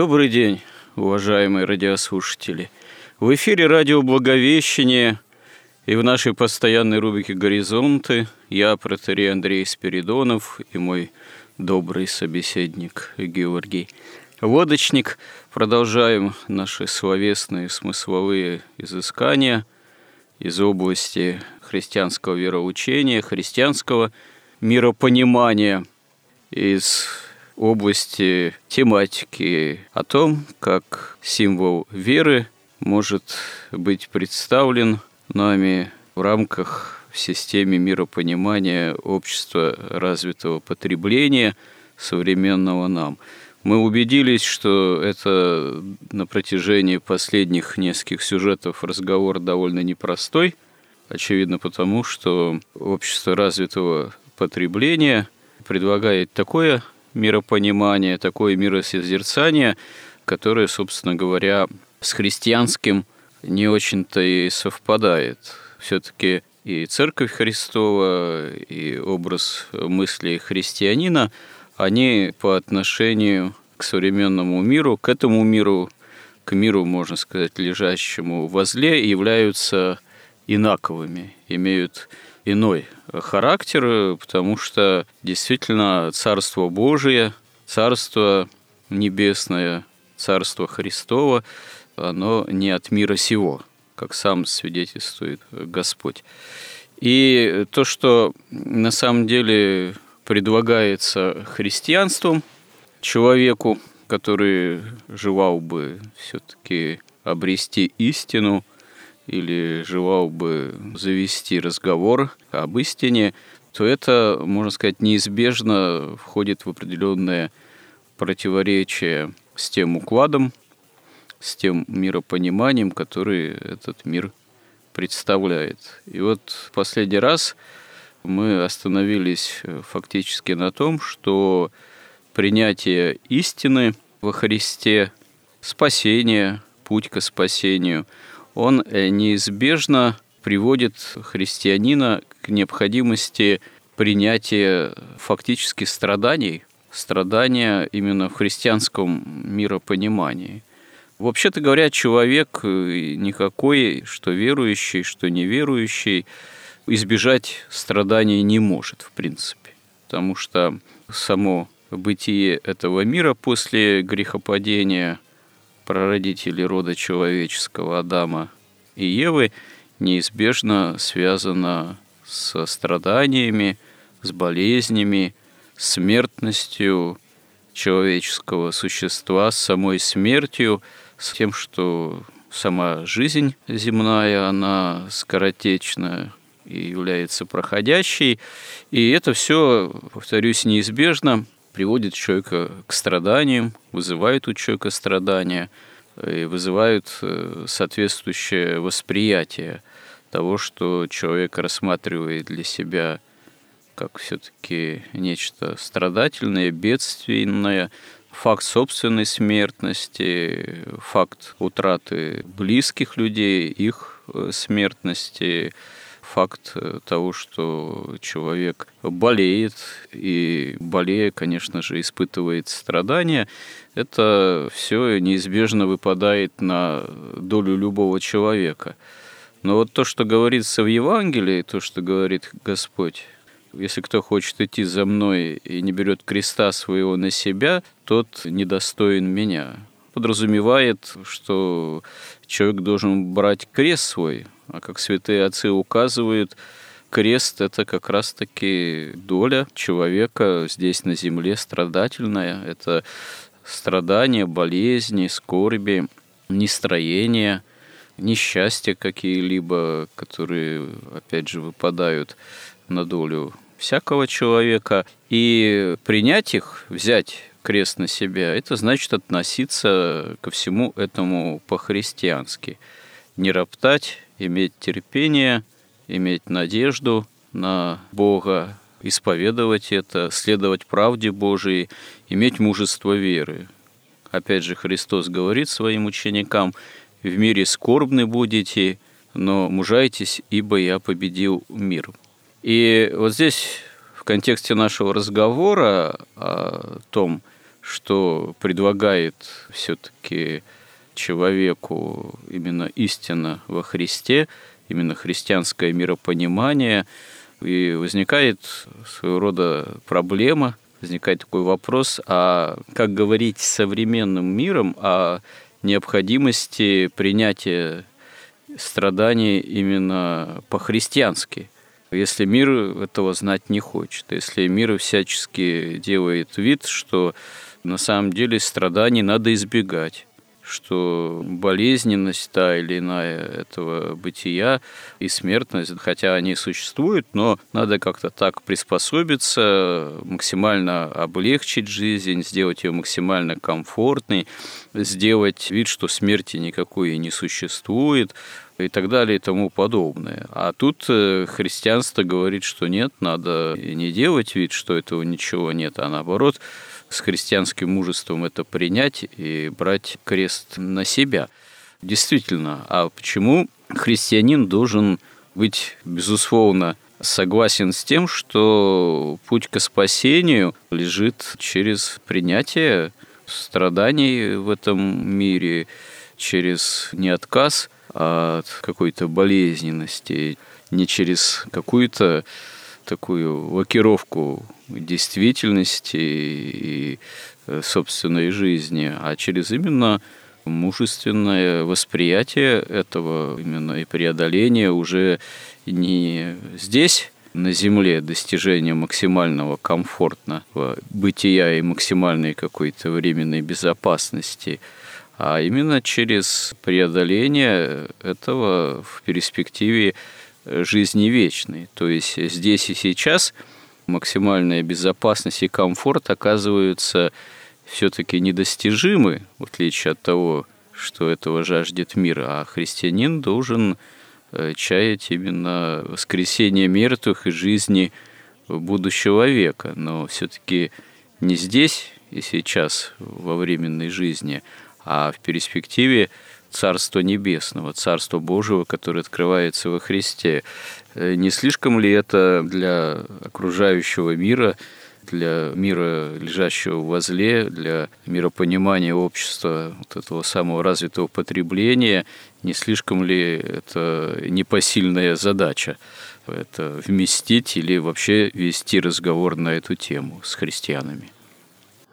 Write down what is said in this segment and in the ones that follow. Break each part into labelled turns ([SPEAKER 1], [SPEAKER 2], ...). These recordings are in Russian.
[SPEAKER 1] Добрый день, уважаемые радиослушатели. В эфире радио «Благовещение» и в нашей постоянной рубрике «Горизонты» я, протерей Андрей Спиридонов и мой добрый собеседник Георгий Лодочник. Продолжаем наши словесные смысловые изыскания из области христианского вероучения, христианского миропонимания, из области тематики о том, как символ веры может быть представлен нами в рамках в системе миропонимания общества развитого потребления современного нам. Мы убедились, что это на протяжении последних нескольких сюжетов разговор довольно непростой, очевидно потому, что общество развитого потребления предлагает такое миропонимание, такое миросозерцание, которое, собственно говоря, с христианским не очень-то и совпадает. Все-таки и Церковь Христова, и образ мысли христианина, они по отношению к современному миру, к этому миру, к миру, можно сказать, лежащему возле, являются инаковыми, имеют иной характер, потому что действительно Царство Божие, Царство Небесное, Царство Христово, оно не от мира сего, как сам свидетельствует Господь. И то, что на самом деле предлагается христианством человеку, который желал бы все-таки обрести истину, или желал бы завести разговор об истине, то это, можно сказать, неизбежно входит в определенное противоречие с тем укладом, с тем миропониманием, который этот мир представляет. И вот в последний раз мы остановились фактически на том, что принятие истины во Христе, спасение, путь к спасению – он э, неизбежно приводит христианина к необходимости принятия фактически страданий, страдания именно в христианском миропонимании. Вообще-то говоря, человек э, никакой, что верующий, что неверующий, избежать страданий не может, в принципе. Потому что само бытие этого мира после грехопадения – прародители рода человеческого Адама и Евы неизбежно связана со страданиями, с болезнями, смертностью человеческого существа, с самой смертью, с тем, что сама жизнь земная, она скоротечна и является проходящей. И это все, повторюсь, неизбежно приводит человека к страданиям, вызывает у человека страдания и вызывают э, соответствующее восприятие того, что человек рассматривает для себя как все-таки нечто страдательное, бедственное, факт собственной смертности, факт утраты близких людей, их э, смертности, факт э, того, что человек болеет, и болея, конечно же, испытывает страдания, это все неизбежно выпадает на долю любого человека. Но вот то, что говорится в Евангелии, то, что говорит Господь, если кто хочет идти за мной и не берет креста своего на себя, тот недостоин меня. Подразумевает, что человек должен брать крест свой, а как святые отцы указывают, крест – это как раз-таки доля человека здесь на земле страдательная. Это страдания, болезни, скорби, ни строения, несчастья какие-либо, которые, опять же, выпадают на долю всякого человека. И принять их, взять крест на себя, это значит относиться ко всему этому по-христиански. Не роптать, иметь терпение, иметь надежду на Бога, исповедовать это, следовать правде Божией, иметь мужество веры. Опять же, Христос говорит своим ученикам, «В мире скорбны будете, но мужайтесь, ибо я победил мир». И вот здесь в контексте нашего разговора о том, что предлагает все-таки человеку именно истина во Христе, именно христианское миропонимание, и возникает своего рода проблема, возникает такой вопрос, а как говорить современным миром о необходимости принятия страданий именно по-христиански – если мир этого знать не хочет, если мир всячески делает вид, что на самом деле страданий надо избегать, что болезненность та или иная этого бытия и смертность, хотя они существуют, но надо как-то так приспособиться, максимально облегчить жизнь, сделать ее максимально комфортной, сделать вид, что смерти никакой не существует, и так далее и тому подобное. А тут э, христианство говорит, что нет, надо не делать вид, что этого ничего нет, а наоборот с христианским мужеством это принять и брать крест на себя. Действительно, а почему христианин должен быть, безусловно, согласен с тем, что путь к спасению лежит через принятие страданий в этом мире, через неотказ от какой-то болезненности, не через какую-то такую лакировку действительности и э, собственной жизни, а через именно мужественное восприятие этого именно и преодоление уже не здесь, на Земле, достижение максимального комфортного бытия и максимальной какой-то временной безопасности, а именно через преодоление этого в перспективе жизни вечной. То есть здесь и сейчас максимальная безопасность и комфорт оказываются все-таки недостижимы, в отличие от того, что этого жаждет мир, а христианин должен э, чаять именно воскресение мертвых и жизни будущего века. Но все-таки не здесь и сейчас, во временной жизни, а в перспективе Царства Небесного, Царства Божьего, которое открывается во Христе. Э, не слишком ли это для окружающего мира, для мира, лежащего возле, для миропонимания общества, вот этого самого развитого потребления, не слишком ли это непосильная задача? Это вместить или вообще вести разговор на эту тему с христианами?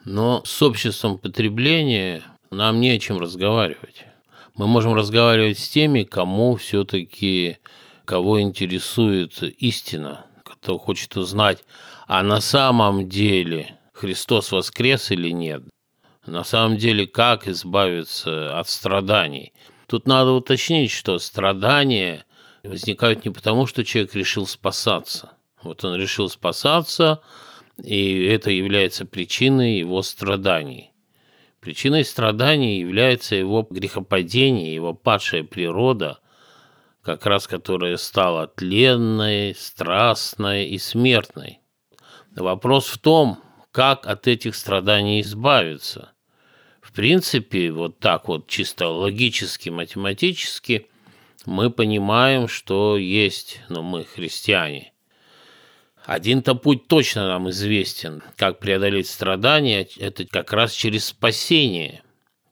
[SPEAKER 2] Но с обществом потребления нам не о чем разговаривать мы можем разговаривать с теми, кому все-таки, кого интересует истина, кто хочет узнать, а на самом деле Христос воскрес или нет, на самом деле как избавиться от страданий. Тут надо уточнить, что страдания возникают не потому, что человек решил спасаться. Вот он решил спасаться, и это является причиной его страданий. Причиной страданий является его грехопадение, его падшая природа, как раз которая стала тленной, страстной и смертной. Вопрос в том, как от этих страданий избавиться. В принципе, вот так вот чисто логически, математически мы понимаем, что есть, ну мы христиане – один-то путь точно нам известен, как преодолеть страдания, это как раз через спасение.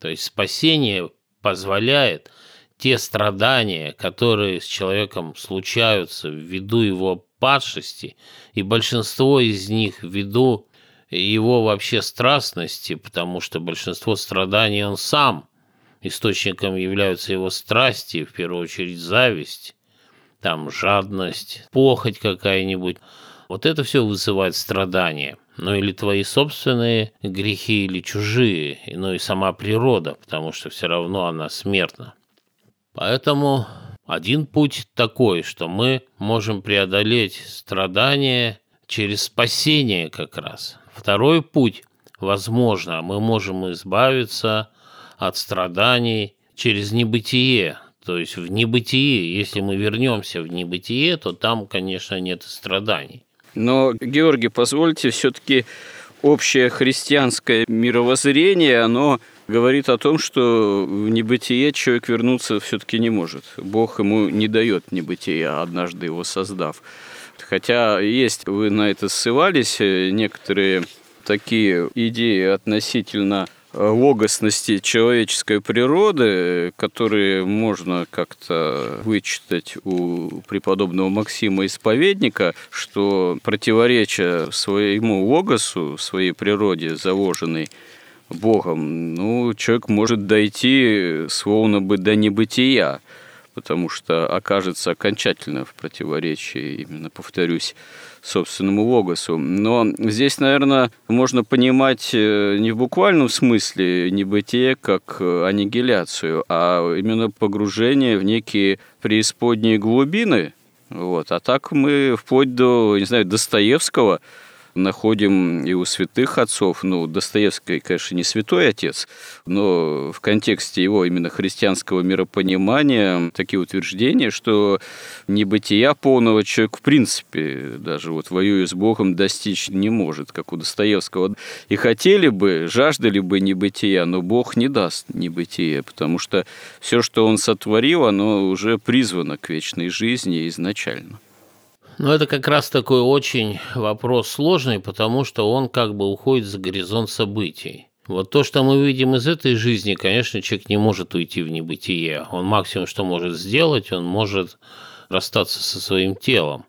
[SPEAKER 2] То есть спасение позволяет те страдания, которые с человеком случаются ввиду его падшести, и большинство из них ввиду его вообще страстности, потому что большинство страданий он сам, источником являются его страсти, в первую очередь зависть, там жадность, похоть какая-нибудь – вот это все вызывает страдания. но или твои собственные грехи, или чужие, но и сама природа, потому что все равно она смертна. Поэтому один путь такой, что мы можем преодолеть страдания через спасение как раз. Второй путь, возможно, мы можем избавиться от страданий через небытие, то есть в небытие. Если мы вернемся в небытие, то там, конечно, нет страданий.
[SPEAKER 1] Но, Георгий, позвольте все-таки общее христианское мировоззрение, оно говорит о том, что в небытие человек вернуться все-таки не может. Бог ему не дает небытия, однажды его создав. Хотя есть, вы на это ссывались, э, некоторые такие идеи относительно логосности человеческой природы, которые можно как-то вычитать у преподобного Максима Исповедника, что противоречия своему логосу, своей природе, заложенной Богом, ну, человек может дойти словно бы до небытия, потому что окажется окончательно в противоречии, именно, повторюсь, собственному логосу. Но здесь, наверное, можно понимать э, не в буквальном смысле небытие как э, аннигиляцию, а именно погружение в некие преисподние глубины. Вот. А так мы вплоть до, не знаю, Достоевского – находим и у святых отцов. Ну, Достоевский, конечно, не святой отец, но в контексте его именно христианского миропонимания такие утверждения, что небытия полного человек в принципе даже вот воюя с Богом достичь не может, как у Достоевского. И хотели бы, жаждали бы небытия, но Бог не даст небытия, потому что все, что Он сотворил, оно уже призвано к вечной жизни изначально.
[SPEAKER 2] Ну, это как раз такой очень вопрос сложный, потому что он как бы уходит за горизонт событий. Вот то, что мы видим из этой жизни, конечно, человек не может уйти в небытие. Он максимум, что может сделать, он может расстаться со своим телом.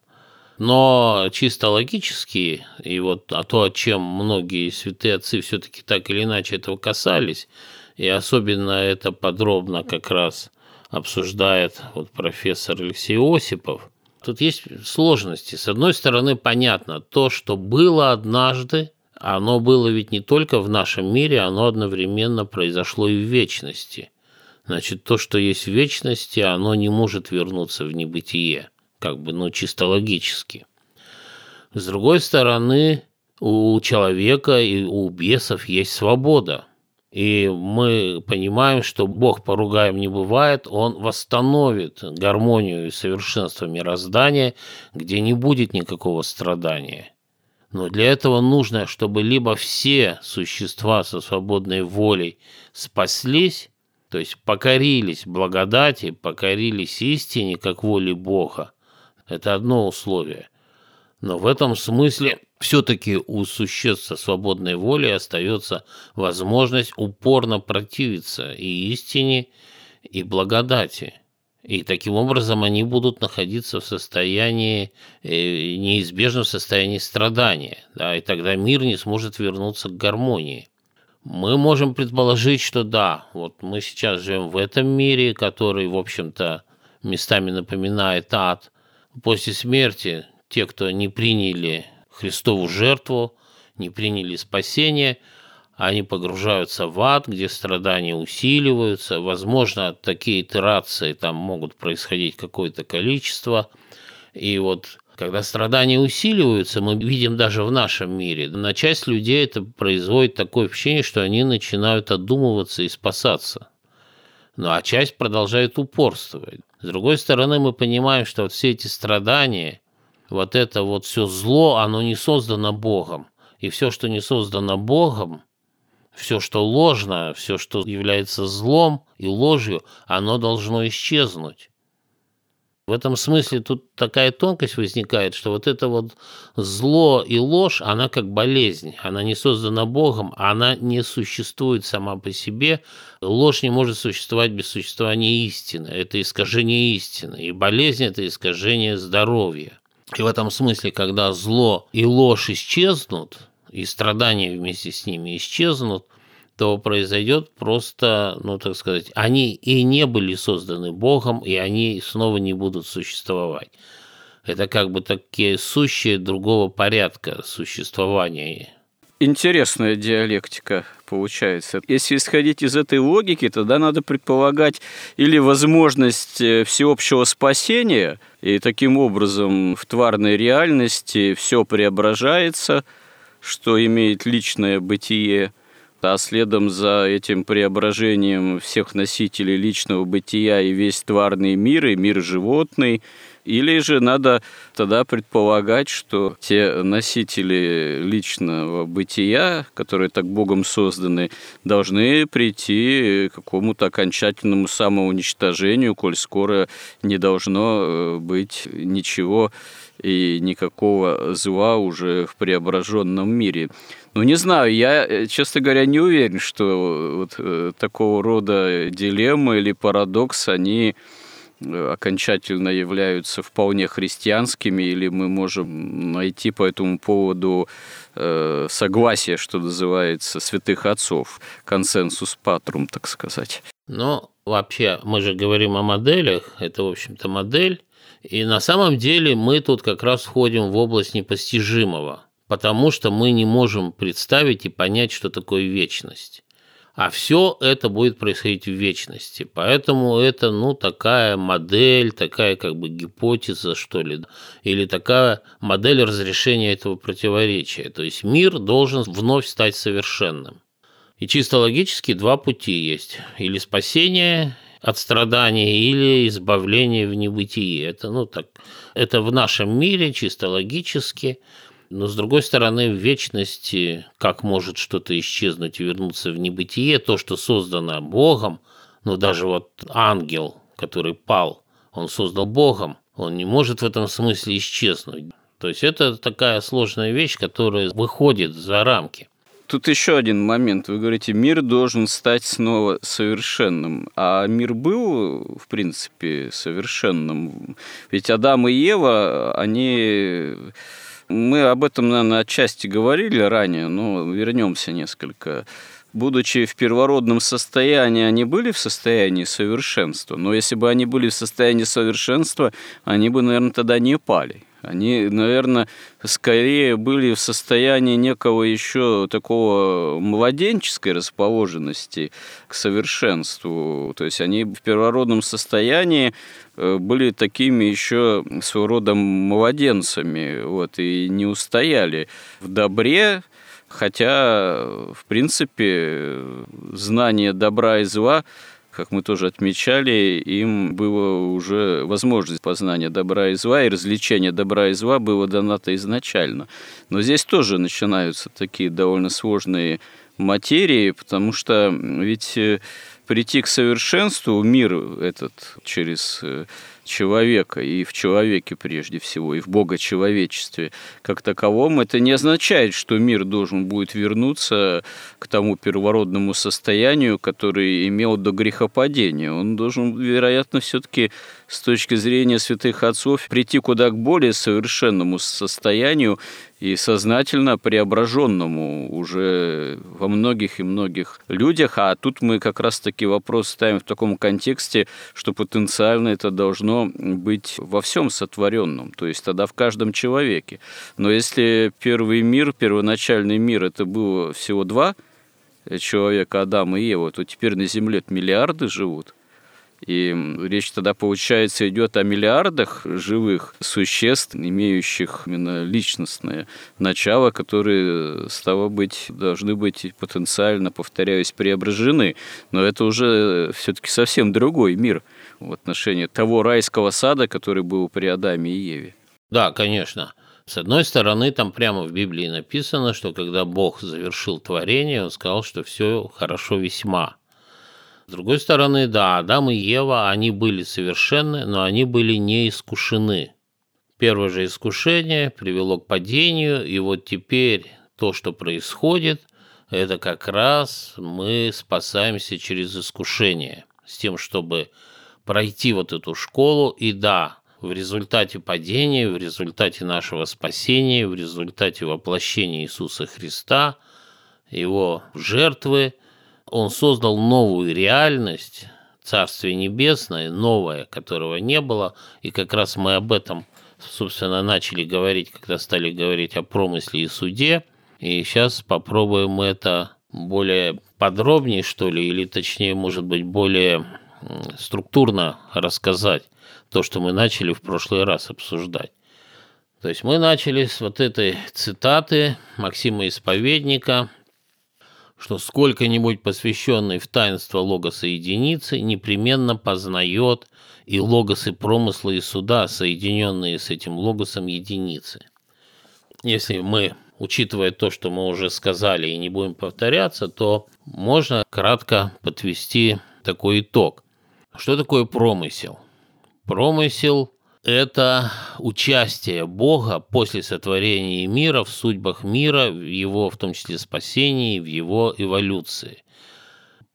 [SPEAKER 2] Но чисто логически, и вот а то, о чем многие святые отцы все-таки так или иначе этого касались, и особенно это подробно как раз обсуждает вот профессор Алексей Осипов – Тут есть сложности. С одной стороны, понятно, то, что было однажды, оно было ведь не только в нашем мире, оно одновременно произошло и в вечности. Значит, то, что есть в вечности, оно не может вернуться в небытие, как бы, ну, чисто логически. С другой стороны, у человека и у бесов есть свобода – и мы понимаем, что Бог поругаем не бывает, Он восстановит гармонию и совершенство мироздания, где не будет никакого страдания. Но для этого нужно, чтобы либо все существа со свободной волей спаслись, то есть покорились благодати, покорились истине, как воле Бога. Это одно условие. Но в этом смысле все-таки у существ со свободной волей остается возможность упорно противиться и истине, и благодати. И таким образом они будут находиться в состоянии, э, неизбежном состоянии страдания. Да, и тогда мир не сможет вернуться к гармонии. Мы можем предположить, что да, вот мы сейчас живем в этом мире, который, в общем-то, местами напоминает ад. После смерти те, кто не приняли Христову жертву, не приняли спасение, они погружаются в ад, где страдания усиливаются. Возможно, такие итерации там могут происходить какое-то количество. И вот когда страдания усиливаются, мы видим даже в нашем мире, на часть людей это производит такое впечатление, что они начинают отдумываться и спасаться. Ну а часть продолжает упорствовать. С другой стороны, мы понимаем, что вот все эти страдания – вот это вот все зло, оно не создано Богом. И все, что не создано Богом, все, что ложно, все, что является злом и ложью, оно должно исчезнуть. В этом смысле тут такая тонкость возникает, что вот это вот зло и ложь, она как болезнь, она не создана Богом, она не существует сама по себе. Ложь не может существовать без существования истины, это искажение истины, и болезнь – это искажение здоровья. И в этом смысле, когда зло и ложь исчезнут, и страдания вместе с ними исчезнут, то произойдет просто, ну так сказать, они и не были созданы Богом, и они снова не будут существовать. Это как бы такие сущие другого порядка существования.
[SPEAKER 1] Интересная диалектика получается. Если исходить из этой логики, тогда надо предполагать или возможность э, всеобщего спасения, и таким образом в тварной реальности все преображается, что имеет личное бытие, а следом за этим преображением всех носителей личного бытия и весь тварный мир, и мир животный – или же надо тогда предполагать, что те носители личного бытия, которые так Богом созданы, должны прийти к какому-то окончательному самоуничтожению, коль скоро не должно э, быть ничего и никакого зла уже в преображенном мире. Ну, не знаю, я, э, честно говоря, не уверен, что вот э, такого рода дилеммы или парадокс, они окончательно являются вполне христианскими, или мы можем найти по этому поводу э, согласие, что называется, святых отцов, консенсус патрум, так сказать.
[SPEAKER 2] Но вообще мы же говорим о моделях, это, в общем-то, модель, и на самом деле мы тут как раз входим в область непостижимого, потому что мы не можем представить и понять, что такое вечность. А все это будет происходить в вечности. Поэтому это, ну, такая модель, такая как бы гипотеза, что ли, или такая модель разрешения этого противоречия. То есть мир должен вновь стать совершенным. И чисто логически два пути есть. Или спасение от страдания, или избавление в небытие. Это, ну, так, это в нашем мире чисто логически – но, с другой стороны, в вечности, как может что-то исчезнуть и вернуться в небытие, то, что создано Богом, ну, даже вот ангел, который пал, он создал Богом, он не может в этом смысле исчезнуть. То есть это такая сложная вещь, которая выходит за рамки.
[SPEAKER 1] Тут еще один момент. Вы говорите, мир должен стать снова совершенным. А мир был, в принципе, совершенным. Ведь Адам и Ева, они мы об этом, наверное, отчасти говорили ранее, но вернемся несколько будучи в первородном состоянии, они были в состоянии совершенства. Но если бы они были в состоянии совершенства, они бы, наверное, тогда не пали. Они, наверное, скорее были в состоянии некого еще такого младенческой расположенности к совершенству. То есть они в первородном состоянии э, были такими еще своего рода младенцами, вот, и не устояли в добре, хотя, в принципе, знание добра и зла как мы тоже отмечали, им было уже возможность познания добра и зла, и развлечения добра и зла было дано-то изначально. Но здесь тоже начинаются такие довольно сложные материи, потому что ведь э, прийти к совершенству мир этот через э, человека и в человеке прежде всего, и в богочеловечестве как таковом, это не означает, что мир должен будет вернуться к тому первородному состоянию, который имел до грехопадения. Он должен, вероятно, все-таки с точки зрения святых отцов прийти куда к более совершенному состоянию и сознательно преображенному уже во многих и многих людях. А тут мы как раз-таки вопрос ставим в таком контексте, что потенциально это должно быть во всем сотворенном, то есть тогда в каждом человеке. Но если первый мир, первоначальный мир, это было всего два человека, Адам и Ева, то теперь на Земле миллиарды живут. И речь тогда, получается, идет о миллиардах живых существ, имеющих именно личностное начало, которые, стало быть, должны быть потенциально, повторяюсь, преображены. Но это уже все-таки совсем другой мир в отношении того райского сада, который был при Адаме и Еве.
[SPEAKER 2] Да, конечно. С одной стороны, там прямо в Библии написано, что когда Бог завершил творение, Он сказал, что все хорошо весьма. С другой стороны, да, Адам и Ева, они были совершенны, но они были не искушены. Первое же искушение привело к падению, и вот теперь то, что происходит, это как раз мы спасаемся через искушение, с тем, чтобы пройти вот эту школу, и да, в результате падения, в результате нашего спасения, в результате воплощения Иисуса Христа, Его жертвы – он создал новую реальность, Царствие Небесное, новое, которого не было, и как раз мы об этом, собственно, начали говорить, когда стали говорить о промысле и суде, И сейчас попробуем это более подробнее, что ли, или точнее, может быть, более структурно рассказать то, что мы начали в прошлый раз обсуждать. То есть мы начали с вот этой цитаты Максима Исповедника, что сколько-нибудь посвященный в таинство логоса единицы непременно познает и логосы промысла и суда, соединенные с этим логосом единицы. Если мы, учитывая то, что мы уже сказали и не будем повторяться, то можно кратко подвести такой итог. Что такое промысел? Промысел – это участие Бога после сотворения мира в судьбах мира, в его, в том числе, спасении, в его эволюции.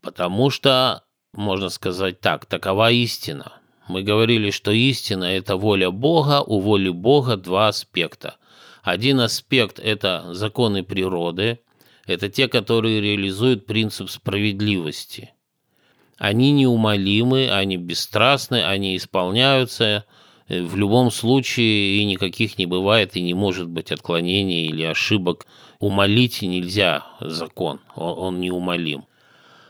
[SPEAKER 2] Потому что, можно сказать так, такова истина. Мы говорили, что истина – это воля Бога, у воли Бога два аспекта. Один аспект – это законы природы, это те, которые реализуют принцип справедливости – они неумолимы, они бесстрастны, они исполняются. Э, в любом случае и никаких не бывает, и не может быть отклонений или ошибок. Умолить нельзя закон, он, он неумолим.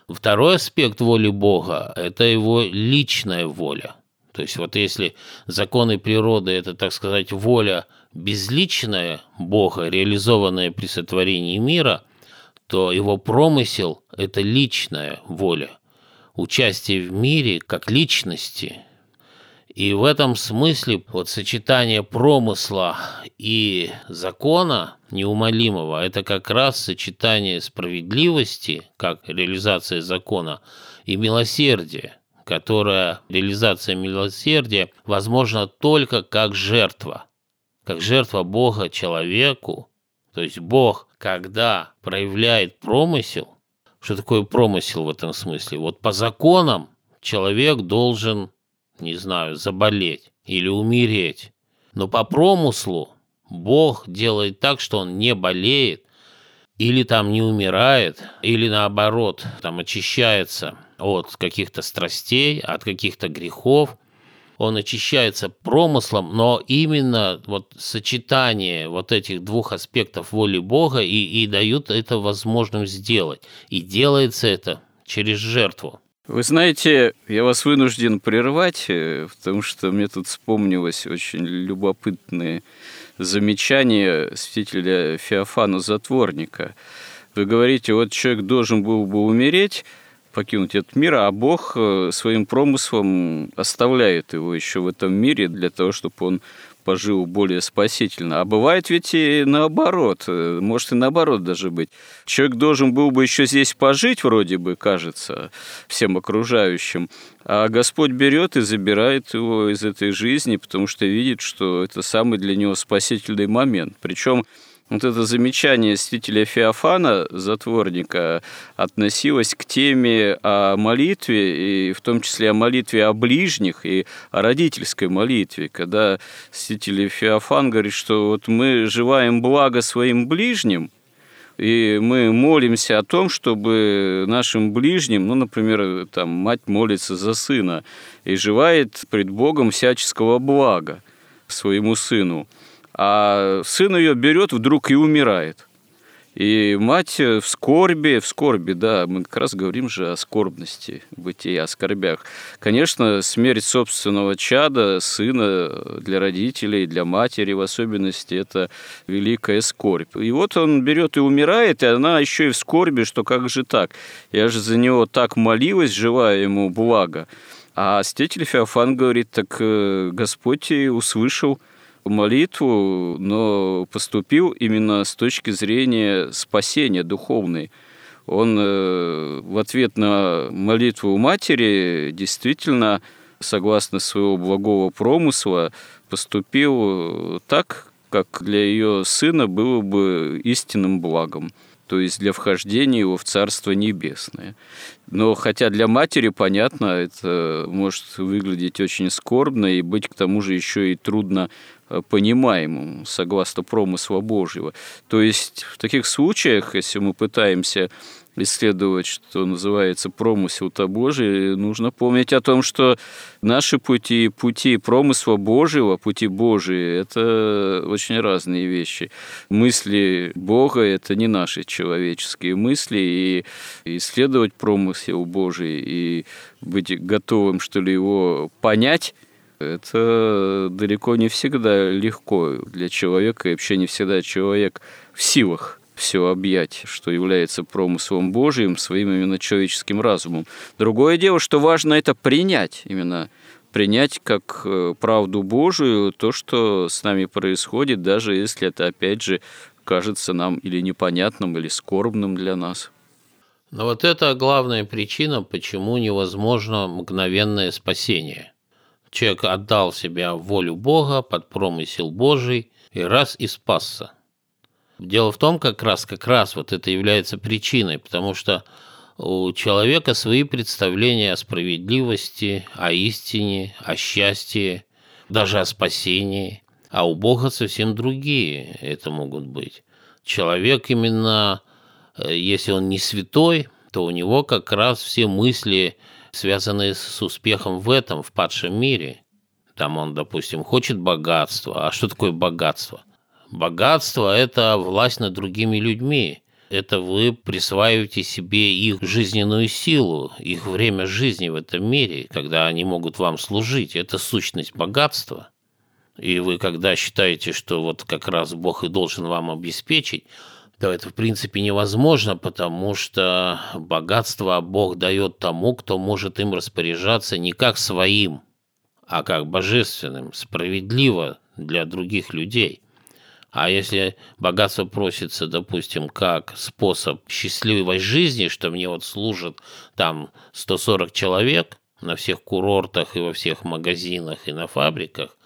[SPEAKER 2] Второй аспект воли Бога – это его личная воля. То есть вот если законы природы – это, так сказать, воля безличная Бога, реализованная при сотворении мира, то его промысел – это личная воля – участие в мире как личности. И в этом смысле вот сочетание промысла и закона неумолимого – это как раз сочетание справедливости, как реализация закона, и милосердия, которая реализация милосердия возможна только как жертва, как жертва Бога человеку. То есть Бог, когда проявляет промысел, что такое промысел в этом смысле? Вот по законам человек должен, не знаю, заболеть или умереть. Но по промыслу Бог делает так, что он не болеет, или там не умирает, или наоборот, там очищается от каких-то страстей, от каких-то грехов, он очищается промыслом, но именно вот сочетание вот этих двух аспектов воли Бога и, и дают это возможным сделать. И делается это через жертву.
[SPEAKER 1] Вы знаете, я вас вынужден прервать, э, потому что мне тут вспомнилось очень любопытное замечание святителя Феофана Затворника. Вы говорите, вот человек должен был бы умереть, покинуть этот мир, а Бог э, своим промыслом оставляет его еще в этом мире для того, чтобы он пожил более спасительно. А бывает ведь и наоборот, э, может и наоборот даже быть. Человек должен был бы еще здесь пожить, вроде бы, кажется, всем окружающим, а Господь берет и забирает его из этой жизни, потому что видит, что это самый для него спасительный момент. Причем вот это замечание святителя Феофана, затворника, относилось к теме о молитве, и в том числе о молитве о ближних и о родительской молитве, когда святитель Феофан говорит, что вот мы желаем благо своим ближним, и мы молимся о том, чтобы нашим ближним, ну, например, там, мать молится за сына и желает пред Богом всяческого блага своему сыну – а сын ее берет вдруг и умирает. И мать в скорби, в скорби, да, мы как раз говорим же о скорбности бытия, о скорбях. Конечно, смерть собственного чада, сына для родителей, для матери в особенности, это великая скорбь. И вот он берет и умирает, и она еще и в скорби, что как же так? Я же за него так молилась, желая ему блага. А святитель Феофан говорит, так э, Господь и услышал – молитву, но поступил именно с точки зрения спасения духовной. Он э, в ответ на молитву матери действительно, согласно своего благого промысла, поступил так, как для ее сына было бы истинным благом то есть для вхождения его в Царство Небесное. Но хотя для матери, понятно, это может выглядеть очень скорбно и быть к тому же еще и трудно Э, понимаемым, согласно промысла Божьего. То есть в таких случаях, если мы пытаемся исследовать, что называется, промысел-то Божий, нужно помнить о том, что наши пути, пути промысла Божьего, пути Божии – это очень разные вещи. Мысли Бога – это не наши человеческие мысли, и исследовать промысел Божий, и быть готовым, что ли, его понять – это далеко не всегда легко для человека, и вообще не всегда человек в силах все объять, что является промыслом Божиим, своим именно человеческим разумом. Другое дело, что важно это принять, именно принять как э, правду Божию то, что с нами происходит, даже если это, опять же, кажется нам или непонятным, или скорбным для нас.
[SPEAKER 2] Но вот это главная причина, почему невозможно мгновенное спасение. Человек отдал себя волю Бога под промысел Божий и раз и спасся. Дело в том, как раз, как раз вот это является причиной, потому что у человека свои представления о справедливости, о истине, о счастье, даже о спасении, а у Бога совсем другие это могут быть. Человек именно, э, если он не святой, то у него как раз все мысли, связанные с успехом в этом, в падшем мире. Там он, допустим, хочет богатства. А что такое богатство? Богатство – это власть над другими людьми. Это вы присваиваете себе их жизненную силу, их время жизни в этом мире, когда они могут вам служить. Это сущность богатства. И вы, когда считаете, что вот как раз Бог и должен вам обеспечить, то это в принципе невозможно, потому что богатство Бог дает тому, кто может им распоряжаться не как своим, а как божественным, справедливо для других людей – а если богатство просится, допустим, как способ счастливой жизни, что мне вот служит там 140 человек на всех курортах и во всех магазинах и на фабриках,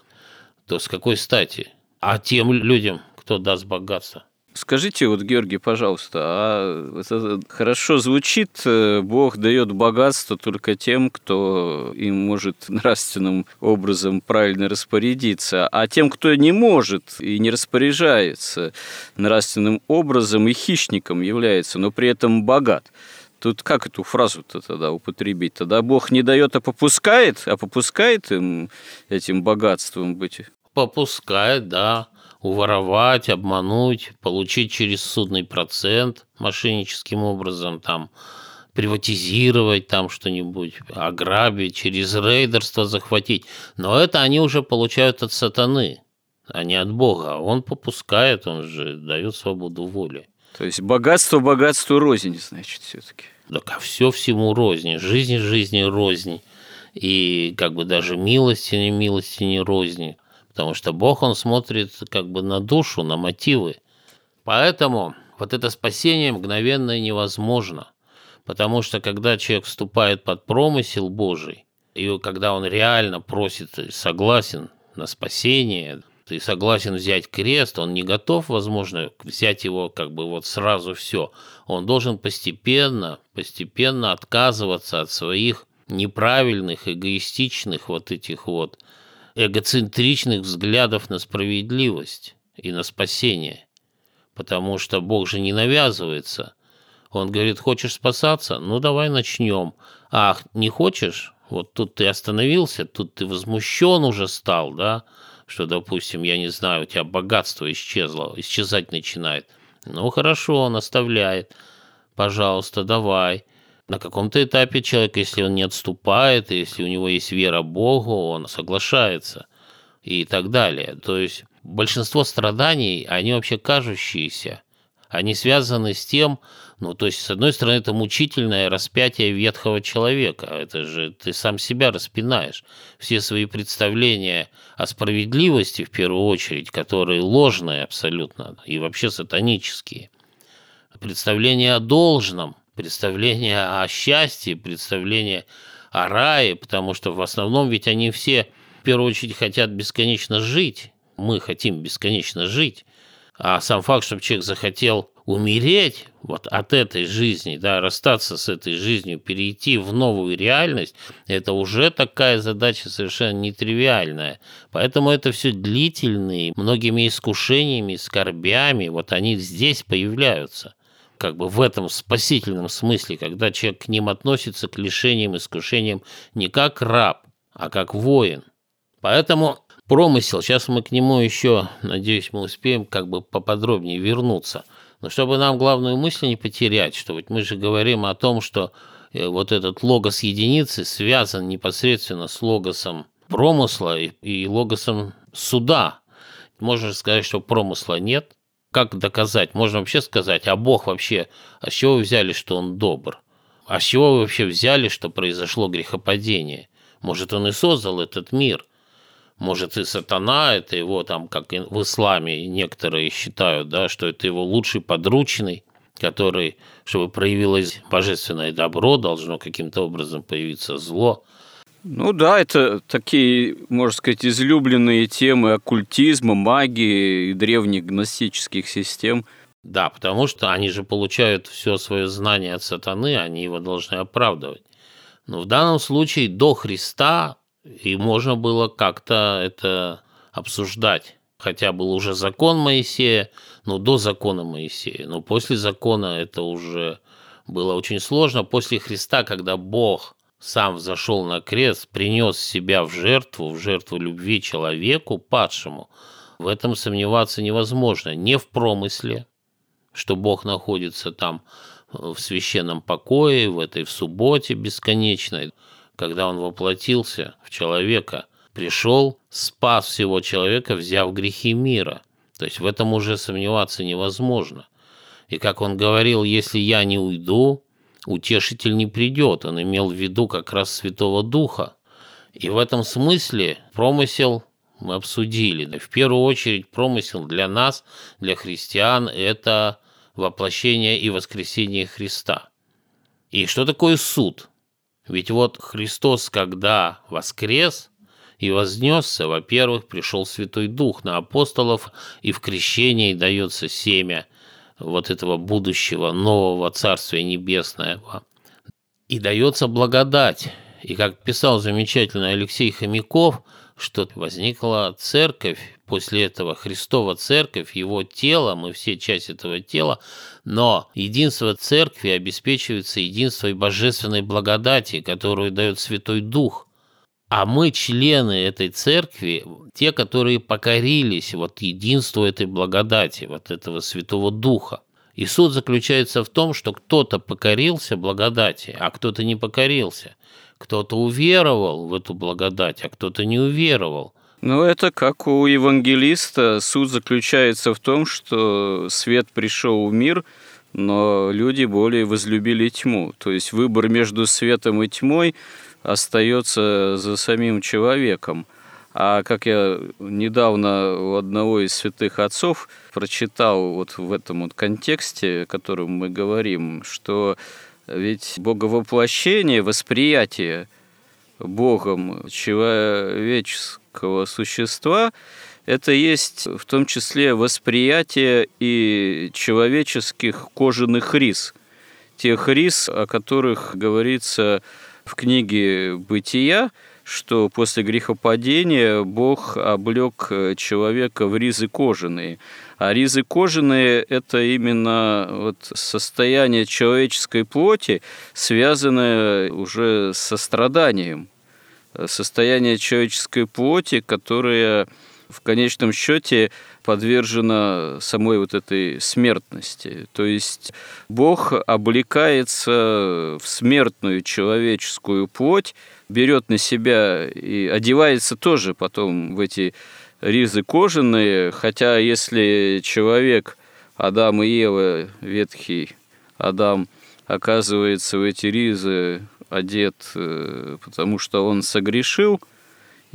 [SPEAKER 2] то с какой стати? А тем людям, кто даст богатство –
[SPEAKER 1] Скажите, вот, Георгий, пожалуйста, а это хорошо звучит, э, Бог дает богатство только тем, кто им может нравственным образом правильно распорядиться, а тем, кто не может и не распоряжается нравственным образом и хищником является, но при этом богат. Тут как эту фразу-то тогда употребить? Тогда Бог не дает, а попускает, а попускает им этим богатством быть?
[SPEAKER 2] Попускает, да уворовать, обмануть, получить через судный процент мошенническим образом, там, приватизировать там что-нибудь, ограбить, через рейдерство захватить. Но это они уже получают от сатаны, а не от Бога. Он попускает, он же дает свободу воли.
[SPEAKER 1] То есть богатство богатству рознь, значит, все-таки.
[SPEAKER 2] Так а все всему рознь, жизнь жизни рознь. И как бы даже милости не милости не рознь. Потому что Бог, Он смотрит как бы на душу, на мотивы. Поэтому вот это спасение мгновенно невозможно. Потому что когда человек вступает под промысел Божий, и когда он реально просит, согласен на спасение, ты согласен взять крест, он не готов, возможно, взять его как бы вот сразу все. Он должен постепенно, постепенно отказываться от своих неправильных, эгоистичных вот этих вот эгоцентричных взглядов на справедливость и на спасение. Потому что Бог же не навязывается. Он говорит, хочешь спасаться? Ну, давай начнем. Ах, не хочешь? Вот тут ты остановился, тут ты возмущен уже стал, да? Что, допустим, я не знаю, у тебя богатство исчезло, исчезать начинает. Ну, хорошо, он оставляет. Пожалуйста, давай на каком-то этапе человек, если он не отступает, если у него есть вера Богу, он соглашается и так далее. То есть большинство страданий, они вообще кажущиеся, они связаны с тем, ну, то есть, с одной стороны, это мучительное распятие ветхого человека. Это же ты сам себя распинаешь. Все свои представления о справедливости, в первую очередь, которые ложные абсолютно и вообще сатанические. Представление о должном – представление о счастье, представление о рае, потому что в основном ведь они все в первую очередь хотят бесконечно жить. Мы хотим бесконечно жить. А сам факт, чтобы человек захотел умереть вот от этой жизни, да, расстаться с этой жизнью, перейти в новую реальность, это уже такая задача совершенно нетривиальная. Поэтому это все длительные, многими искушениями, скорбями, вот они здесь появляются – как бы в этом спасительном смысле, когда человек к ним относится, к лишениям, искушениям, не как раб, а как воин. Поэтому промысел, сейчас мы к нему еще, надеюсь, мы успеем как бы поподробнее вернуться. Но чтобы нам главную мысль не потерять, что вот мы же говорим о том, что э, вот этот логос единицы связан непосредственно с логосом промысла и логосом суда. Можно сказать, что промысла нет. Как доказать? Можно вообще сказать, а Бог вообще, а с чего вы взяли, что Он добр? А с чего вы вообще взяли, что произошло грехопадение? Может, Он и создал этот мир – может, и сатана, это его там, как в исламе некоторые считают, да, что это его лучший подручный, который, чтобы проявилось божественное добро, должно каким-то образом появиться зло.
[SPEAKER 1] Ну да, это такие, можно сказать, излюбленные темы оккультизма, магии и древних гностических систем.
[SPEAKER 2] Да, потому что они же получают все свое знание от сатаны, они его должны оправдывать. Но в данном случае до Христа и можно было как-то это обсуждать. Хотя был уже закон Моисея, но до закона Моисея. Но после закона это уже было очень сложно. После Христа, когда Бог сам взошел на крест, принес себя в жертву, в жертву любви человеку, падшему, в этом сомневаться невозможно. Не в промысле, что Бог находится там в священном покое, в этой в субботе бесконечной, когда он воплотился в человека, пришел, спас всего человека, взяв грехи мира. То есть в этом уже сомневаться невозможно. И как он говорил, если я не уйду, утешитель не придет. Он имел в виду как раз Святого Духа. И в этом смысле промысел мы обсудили. В первую очередь промысел для нас, для христиан, это воплощение и воскресение Христа. И что такое суд? Ведь вот Христос, когда воскрес и вознесся, во-первых, пришел Святой Дух на апостолов, и в крещении дается семя вот этого будущего нового Царствия Небесного. И дается благодать. И как писал замечательно Алексей Хомяков, что возникла церковь, после этого Христова церковь, его тело, мы все часть этого тела, но единство церкви обеспечивается единством божественной благодати, которую дает Святой Дух. А мы, члены этой церкви, те, которые покорились вот единству этой благодати, вот этого Святого Духа. И суд заключается в том, что кто-то покорился благодати, а кто-то не покорился. Кто-то уверовал в эту благодать, а кто-то не уверовал.
[SPEAKER 1] Ну, это как у евангелиста. Суд заключается в том, что свет пришел в мир, но люди более возлюбили тьму. То есть выбор между светом и тьмой остается за самим человеком. А как я недавно у одного из святых отцов прочитал вот в этом вот контексте, о котором мы говорим, что ведь боговоплощение, восприятие Богом человеческого существа это есть в том числе восприятие и человеческих кожаных рис. Тех рис, о которых говорится в книге «Бытия», что после грехопадения Бог облег человека в ризы кожаные. А ризы кожаные – это именно вот состояние человеческой плоти, связанное уже со страданием. Состояние человеческой плоти, которое в конечном счете подвержена самой вот этой смертности. То есть Бог облекается в смертную человеческую плоть, берет на себя и одевается тоже потом в эти ризы кожаные, хотя если человек, Адам и Ева, ветхий Адам, оказывается в эти ризы одет, э, потому что он согрешил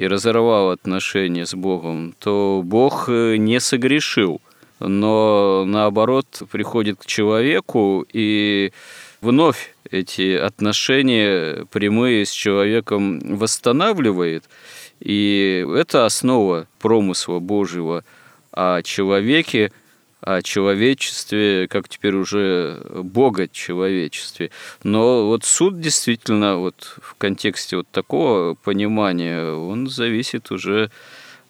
[SPEAKER 1] и разорвал отношения с Богом, то Бог э, не согрешил, но наоборот приходит к человеку и вновь эти отношения прямые с человеком восстанавливает. И это основа промысла Божьего о человеке, о человечестве, как теперь уже Бога человечестве. Но вот суд действительно вот в контексте вот такого понимания, он зависит уже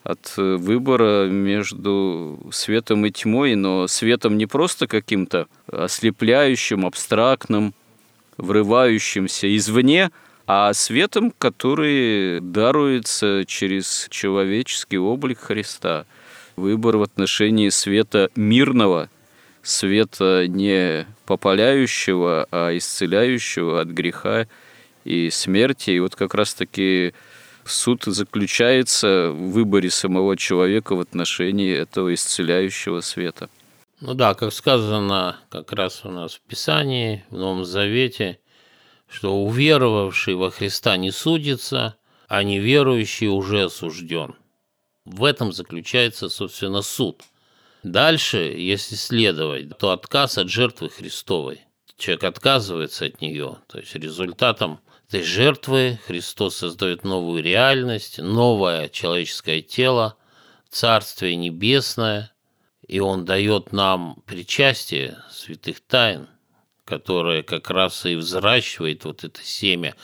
[SPEAKER 1] от выбора между светом и тьмой, но светом не просто каким-то ослепляющим, абстрактным, врывающимся извне, а светом, который даруется через человеческий облик Христа. Выбор в отношении света мирного, света не попаляющего, а исцеляющего от греха и смерти. И вот как раз-таки суд заключается в выборе самого человека в отношении этого исцеляющего света.
[SPEAKER 2] Ну да, как сказано как раз у нас в Писании, в Новом Завете, что уверовавший во Христа не судится, а неверующий уже осужден. В этом заключается, собственно, суд. Дальше, если следовать, то отказ от жертвы Христовой. Человек отказывается от нее, то есть результатом этой жертвы Христос создает новую реальность, новое человеческое тело, Царствие Небесное, и Он дает нам причастие святых тайн, которое как раз и взращивает вот это семя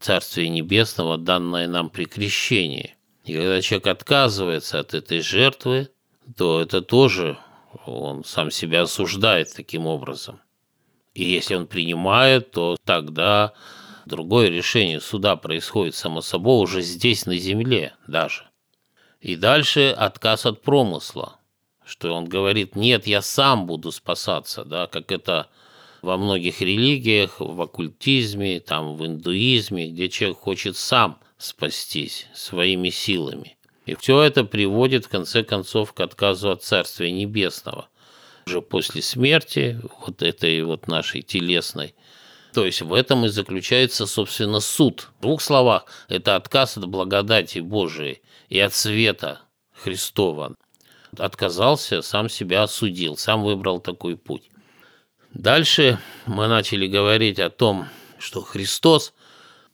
[SPEAKER 2] Царствия Небесного, данное нам при крещении. И когда человек отказывается от этой жертвы, то это тоже он сам себя осуждает таким образом. И если он принимает, то тогда Другое решение суда происходит само собой уже здесь, на земле даже. И дальше отказ от промысла, что он говорит, нет, я сам буду спасаться, да, как это во многих религиях, в оккультизме, там, в индуизме, где человек хочет сам спастись своими силами. И все это приводит, в конце концов, к отказу от Царствия Небесного. Уже после смерти, вот этой вот нашей телесной, то есть в этом и заключается, собственно, суд. В двух словах, это отказ от благодати Божией и от света Христова. Отказался, сам себя осудил, сам выбрал такой путь. Дальше мы начали говорить о том, что Христос,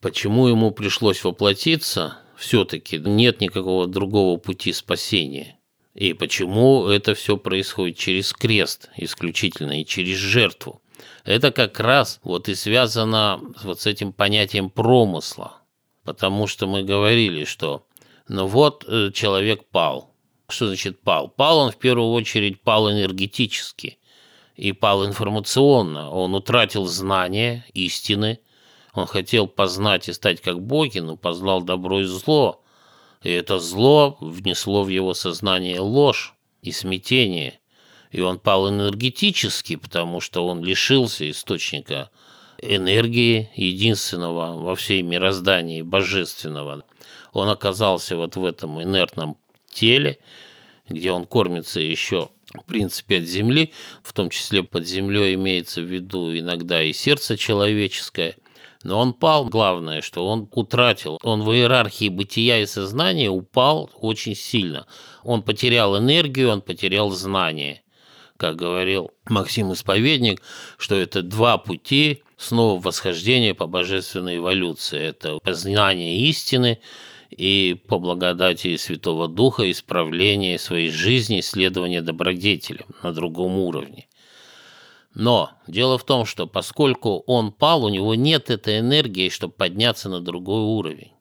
[SPEAKER 2] почему ему пришлось воплотиться, все-таки нет никакого другого пути спасения. И почему это все происходит через крест исключительно и через жертву это как раз вот и связано вот с этим понятием промысла. Потому что мы говорили, что ну вот э, человек пал. Что значит пал? Пал он в первую очередь пал энергетически и пал информационно. Он утратил знания, истины. Он хотел познать и стать как боги, но познал добро и зло. И это зло внесло в его сознание ложь и смятение и он пал энергетически, потому что он лишился источника энергии, единственного во всей мироздании, божественного. Он оказался вот в этом инертном теле, где он кормится еще, в принципе, от земли, в том числе под землей имеется в виду иногда и сердце человеческое – но он пал, главное, что он утратил, он в иерархии бытия и сознания упал очень сильно. Он потерял энергию, он потерял знание как говорил Максим Исповедник, что это два пути снова восхождения по божественной эволюции. Это познание истины и по благодати Святого Духа исправление своей жизни, исследование добродетелям на другом уровне. Но дело в том, что поскольку он пал, у него нет этой энергии, чтобы подняться на другой уровень.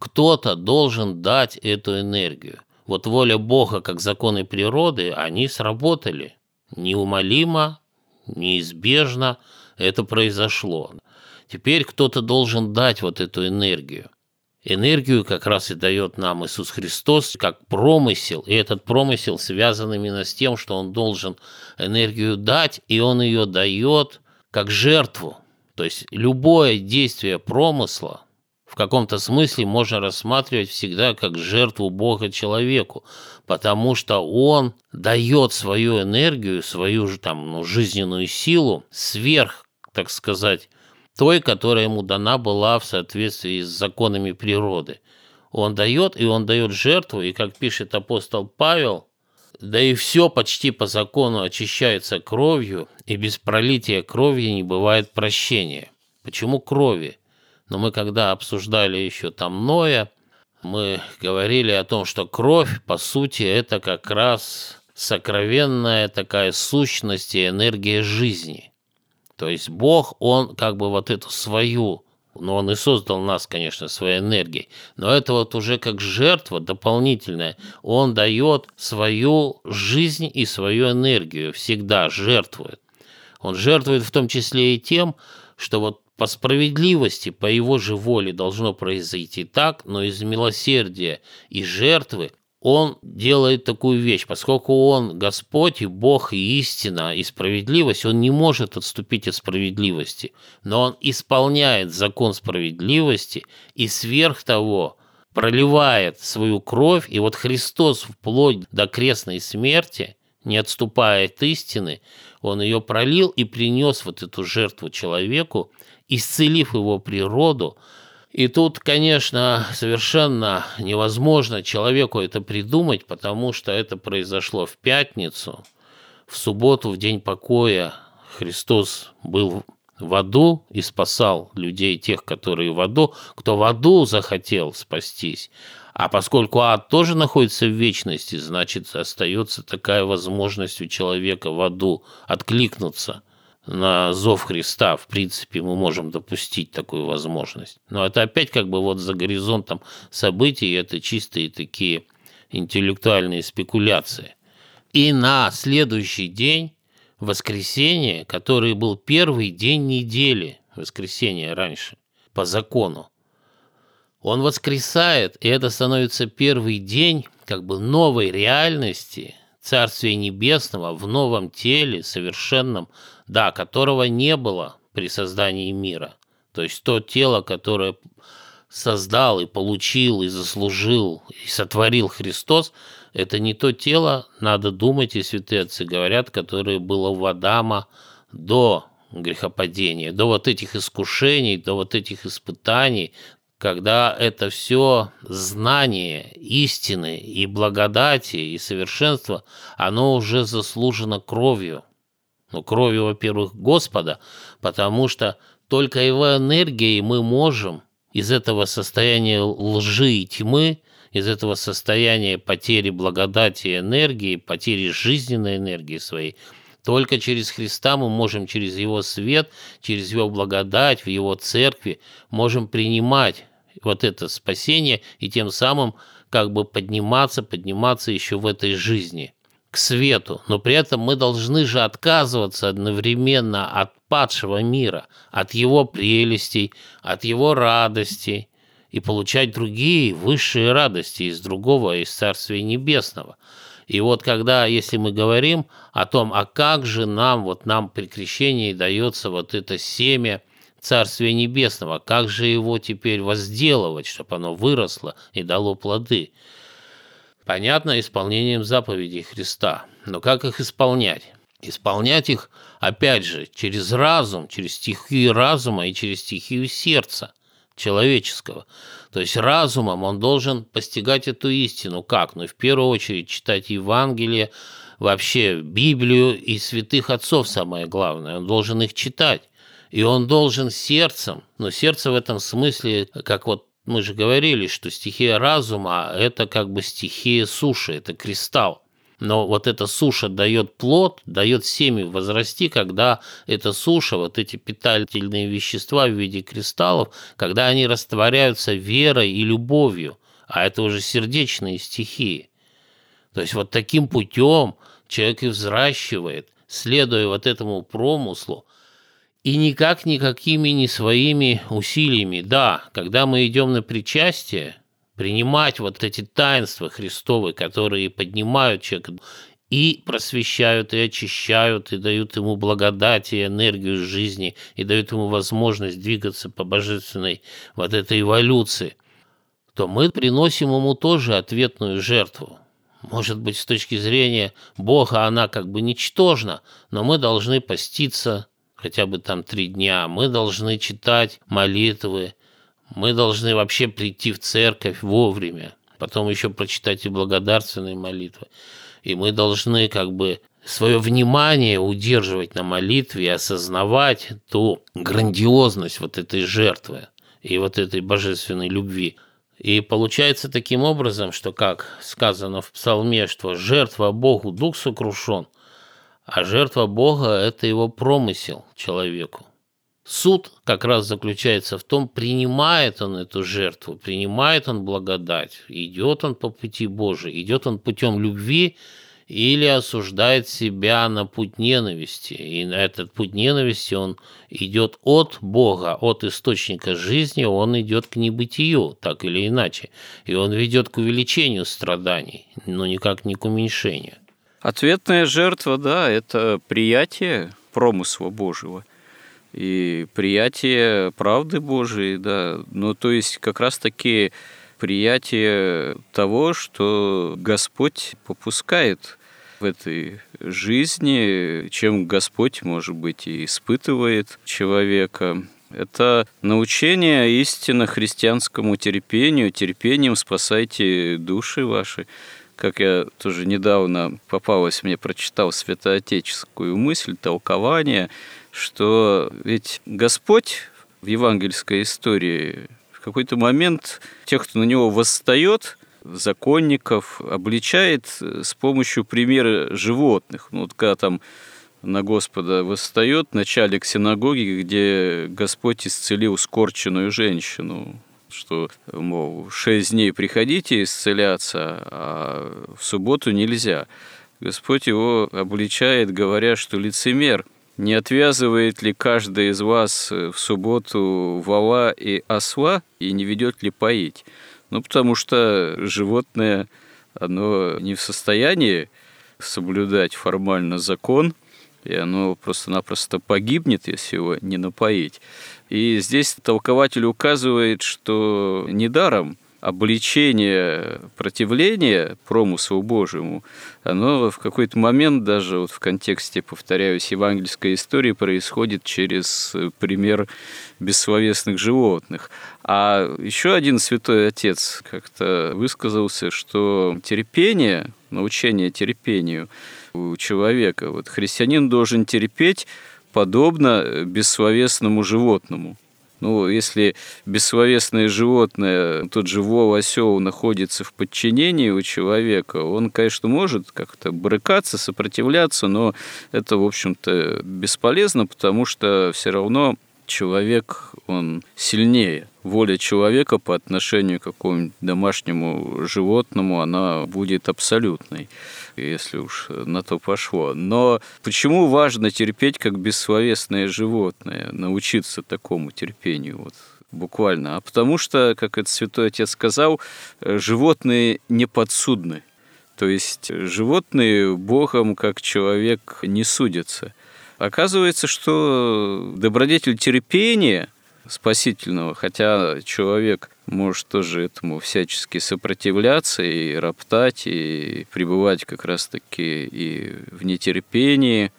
[SPEAKER 2] Кто-то должен дать эту энергию. Вот воля Бога, как законы природы, они сработали. Неумолимо, неизбежно это произошло. Теперь кто-то должен дать вот эту энергию. Энергию как раз и дает нам Иисус Христос как промысел, и этот промысел связан именно с тем, что Он должен энергию дать, и Он ее дает как жертву. То есть любое действие промысла – в каком-то смысле можно рассматривать всегда как жертву Бога человеку, потому что он дает свою энергию, свою же там ну, жизненную силу сверх, так сказать, той, которая ему дана была в соответствии с законами природы. Он дает, и он дает жертву, и, как пишет апостол Павел, да и все почти по закону очищается кровью, и без пролития крови не бывает прощения. Почему крови? Но мы когда обсуждали еще там Ноя, мы говорили о том, что кровь, по сути, это как раз сокровенная такая сущность и энергия жизни. То есть Бог, Он как бы вот эту свою но он и создал нас, конечно, своей энергией. Но это вот уже как жертва дополнительная. Он дает свою жизнь и свою энергию, всегда жертвует. Он жертвует в том числе и тем, что вот по справедливости, по его же воле должно произойти так, но из милосердия и жертвы он делает такую вещь, поскольку он Господь и Бог и истина и справедливость, он не может отступить от справедливости, но он исполняет закон справедливости и сверх того проливает свою кровь, и вот Христос вплоть до крестной смерти, не отступая от истины, он ее пролил и принес вот эту жертву человеку, исцелив его природу. И тут, конечно, совершенно невозможно человеку это придумать, потому что это произошло в пятницу, в субботу, в день покоя. Христос был в аду и спасал людей, тех, которые в аду, кто в аду захотел спастись. А поскольку ад тоже находится в вечности, значит, остается такая возможность у человека в аду откликнуться на зов Христа, в принципе, мы можем допустить такую возможность. Но это опять как бы вот за горизонтом событий, это чистые такие интеллектуальные спекуляции. И на следующий день, воскресенье, который был первый день недели, воскресенье раньше, по закону, он воскресает, и это становится первый день как бы новой реальности Царствия Небесного в новом теле, совершенном, да, которого не было при создании мира. То есть то тело, которое создал и получил, и заслужил, и сотворил Христос, это не то тело, надо думать, и святые отцы говорят, которое было у Адама до грехопадения, до вот этих искушений, до вот этих испытаний, когда это все знание истины и благодати и совершенства, оно уже заслужено кровью. Ну, кровью, во-первых, Господа, потому что только его энергией мы можем из этого состояния лжи и тьмы, из этого состояния потери благодати и энергии, потери жизненной энергии своей, только через Христа мы можем через Его свет, через Его благодать в Его церкви можем принимать вот это спасение и тем самым как бы подниматься, подниматься еще в этой жизни к свету. Но при этом мы должны же отказываться одновременно от падшего мира, от его прелестей, от его радостей и получать другие высшие радости из другого, из Царствия Небесного. И вот когда, если мы говорим о том, а как же нам, вот нам при крещении дается вот это семя Царствия Небесного, как же его теперь возделывать, чтобы оно выросло и дало плоды? Понятно, исполнением заповедей Христа. Но как их исполнять? Исполнять их, опять же, через разум, через стихию разума и через стихию сердца человеческого. То есть разумом он должен постигать эту истину. Как? Ну, в первую очередь читать Евангелие, вообще Библию и святых отцов самое главное. Он должен их читать. И он должен сердцем, но сердце в этом смысле, как вот мы же говорили, что стихия разума – это как бы стихия суши, это кристалл. Но вот эта суша дает плод, дает семя возрасти, когда эта суша, вот эти питательные вещества в виде кристаллов, когда они растворяются верой и любовью, а это уже сердечные стихии. То есть вот таким путем человек и взращивает, следуя вот этому промыслу, и никак никакими не своими усилиями. Да, когда мы идем на причастие, принимать вот эти таинства Христовы, которые поднимают человека и просвещают, и очищают, и дают ему благодать и энергию жизни, и дают ему возможность двигаться по божественной вот этой эволюции, то мы приносим ему тоже ответную жертву. Может быть, с точки зрения Бога она как бы ничтожна, но мы должны поститься, хотя бы там три дня, мы должны читать молитвы, мы должны вообще прийти в церковь вовремя, потом еще прочитать и благодарственные молитвы. И мы должны как бы свое внимание удерживать на молитве и осознавать ту грандиозность вот этой жертвы и вот этой божественной любви. И получается таким образом, что, как сказано в псалме, что жертва Богу дух сокрушен – а жертва Бога – это его промысел человеку. Суд как раз заключается в том, принимает он эту жертву, принимает он благодать, идет он по пути Божий, идет он путем любви или осуждает себя на путь ненависти. И на этот путь ненависти он идет от Бога, от источника жизни, он идет к небытию, так или иначе. И он ведет к увеличению страданий, но никак не к уменьшению.
[SPEAKER 1] Ответная жертва, да, это приятие промысла Божьего и приятие правды Божией, да. Ну, то есть как раз-таки приятие того, что Господь попускает в этой жизни, чем Господь, может быть, и испытывает человека. Это научение истинно христианскому терпению. Терпением спасайте души ваши. Как я тоже недавно попалась, мне прочитал святоотеческую мысль, толкование, что ведь Господь в евангельской истории в какой-то момент тех, кто на него восстает, законников, обличает с помощью примера животных. Ну, вот когда там на Господа восстает начальник синагоги, где Господь исцелил скорченную женщину, что, мол, шесть дней приходите исцеляться, а в субботу нельзя. Господь его обличает, говоря, что лицемер – не отвязывает ли каждый из вас в субботу вала и осла и не ведет ли поить? Ну, потому что животное, оно не в состоянии соблюдать формально закон, и оно просто-напросто погибнет, если его не напоить. И здесь толкователь указывает, что недаром обличение противления промыслу Божьему, оно в какой-то момент даже вот в контексте, повторяюсь, евангельской истории происходит через пример бессловесных животных. А еще один святой отец как-то высказался, что терпение, научение терпению у человека, вот христианин должен терпеть подобно бессловесному животному – ну, если бессловесное животное, тот же вол осел находится в подчинении у человека, он, конечно, может как-то брыкаться, сопротивляться, но это, в общем-то, бесполезно, потому что все равно человек, он сильнее. Воля человека по отношению к какому-нибудь домашнему животному, она будет абсолютной, если уж на то пошло. Но почему важно терпеть как бессловесное животное, научиться такому терпению? Вот буквально. А потому что, как это святой отец сказал, животные не подсудны. То есть животные Богом, как человек, не судятся. Оказывается, что добродетель терпения спасительного, хотя человек может тоже этому всячески сопротивляться и роптать, и пребывать как раз-таки и в нетерпении,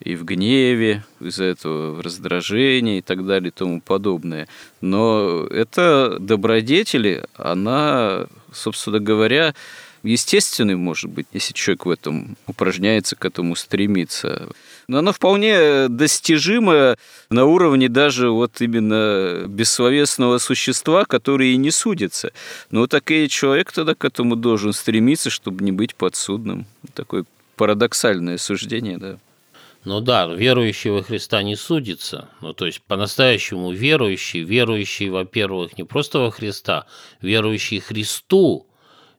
[SPEAKER 1] и в гневе, из-за этого в раздражении и так далее и тому подобное. Но это добродетели, она, собственно говоря, естественный, может быть, если человек в этом упражняется, к этому стремится. Но оно вполне достижимо на уровне даже вот именно бессловесного существа, который и не судится. Но так и человек тогда к этому должен стремиться, чтобы не быть подсудным. Такое парадоксальное суждение, да.
[SPEAKER 2] Ну да, верующий во Христа не судится. Ну, то есть по-настоящему верующий, верующий, во-первых, не просто во Христа, верующий Христу,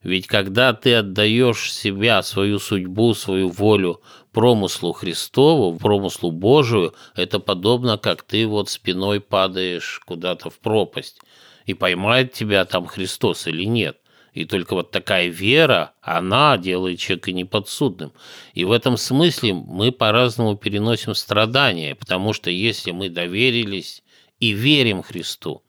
[SPEAKER 2] ведь когда ты отдаешь себя, свою судьбу, свою волю промыслу Христову, промыслу Божию, это подобно, как ты вот спиной падаешь куда-то в пропасть, и поймает тебя там Христос или нет. И только вот такая вера, она делает человека неподсудным. И в этом смысле мы по-разному переносим страдания, потому что если мы доверились и верим Христу,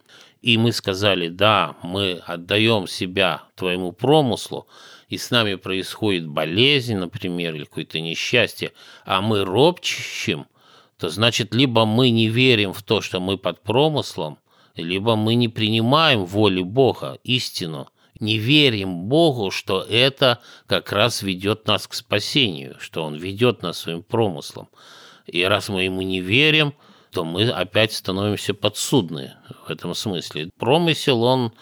[SPEAKER 2] и мы сказали, да, мы отдаем себя твоему промыслу, и с нами происходит болезнь, например, или какое-то несчастье, а мы ропчем, то значит, либо мы не верим в то, что мы под промыслом, либо мы не принимаем воли Бога, истину, не верим Богу, что это как раз ведет нас к спасению, что Он ведет нас своим промыслом. И раз мы ему не верим – то мы опять становимся подсудны в этом смысле. Промысел, он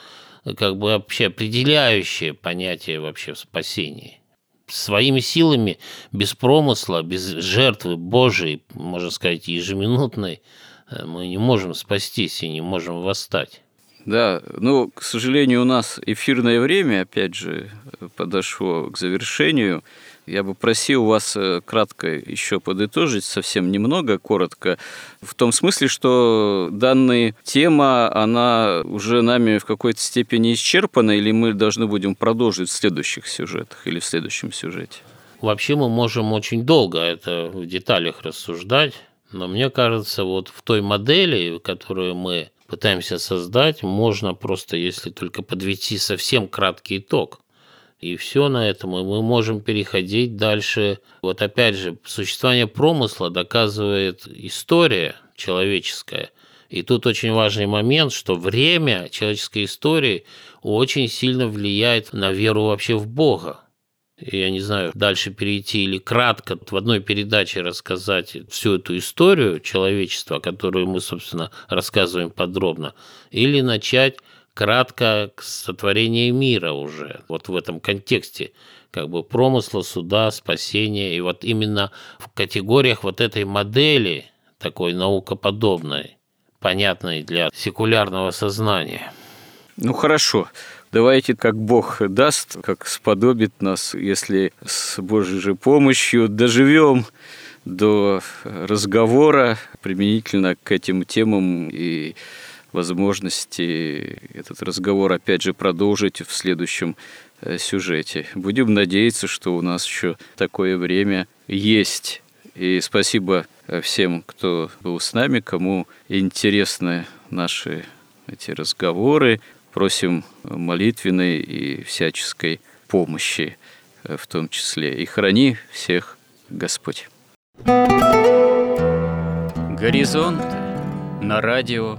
[SPEAKER 2] как бы вообще определяющее понятие вообще в спасении. Своими силами, без промысла, без жертвы Божией, можно сказать, ежеминутной, мы не можем спастись и не можем восстать.
[SPEAKER 1] Да, ну, к сожалению, у нас эфирное время, опять же, подошло к завершению. Я бы просил вас э, кратко еще подытожить, совсем немного, коротко, в том смысле, что данная тема, она уже нами в какой-то степени исчерпана, или мы должны будем продолжить в следующих сюжетах или в следующем сюжете?
[SPEAKER 2] Вообще мы можем очень долго это в деталях рассуждать, но мне кажется, вот в той модели, которую мы пытаемся создать, можно просто, если только подвести совсем краткий итог. И все на этом, и мы можем переходить дальше. Вот опять же, существование промысла доказывает история человеческая. И тут очень важный момент, что время человеческой истории очень сильно влияет на веру вообще в Бога я не знаю, дальше перейти или кратко в одной передаче рассказать всю эту историю человечества, которую мы, собственно, рассказываем подробно, или начать кратко с сотворения мира уже, вот в этом контексте, как бы промысла, суда, спасения, и вот именно в категориях вот этой модели, такой наукоподобной, понятной для секулярного сознания.
[SPEAKER 1] Ну хорошо. Давайте, как Бог даст, как сподобит нас, если с Божьей же помощью доживем до разговора применительно к этим темам и возможности этот разговор опять же продолжить в следующем э, сюжете. Будем надеяться, что у нас еще такое время есть. И спасибо э, всем, кто был с нами, кому интересны наши эти разговоры. Просим молитвенной и всяческой помощи э, в том числе. И храни всех Господь.
[SPEAKER 3] Горизонт на радио